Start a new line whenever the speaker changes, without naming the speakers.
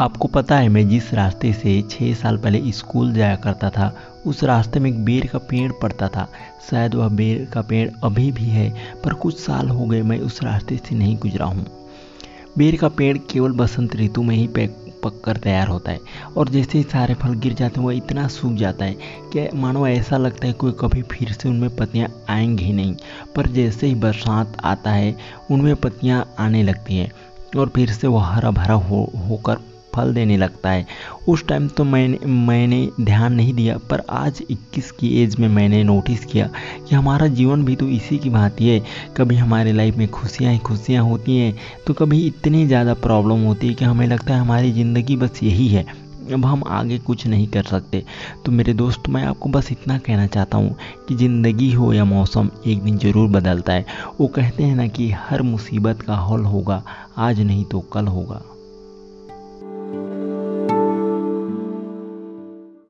आपको पता है, मैं जिस रास्ते से छः साल पहले स्कूल जाया करता था, उस रास्ते में एक बेर का पेड़ पड़ता था। शायद वह बेर का पेड़ अभी भी है, पर कुछ साल हो गए मैं उस रास्ते से नहीं गुजरा हूँ। बेर का पेड़ केवल बसंत ऋतु में ही पैक पक कर तैयार होता है, और जैसे ही सारे फल गिर जाते हैं, वह इतना सूख जाता है कि मानो ऐसा लगता है कोई कभी फिर से उनमें पत्तियाँ आएँगी ही नहीं। पर जैसे ही बरसात आता है, उनमें पत्तियाँ आने लगती हैं, और फिर से वह हरा भरा हो, होकर फल देने लगता है। उस टाइम तो मैंने मैंने ध्यान नहीं दिया, पर आज 21 की एज में मैंने नोटिस किया कि हमारा जीवन भी तो इसी की भांति है। कभी हमारे लाइफ में खुशियाँ ही खुशियाँ होती हैं तो कभी इतनी ज़्यादा प्रॉब्लम होती है कि हमें लगता है हमारी ज़िंदगी बस यही है। अब हम आगे कुछ नहीं कर सकते। तो मेरे दोस्त, मैं आपको बस इतना कहना चाहता हूँ कि ज़िंदगी हो या मौसम, एक दिन ज़रूर बदलता है। वो कहते हैं ना कि हर मुसीबत का हल होगा, आज नहीं तो कल होगा।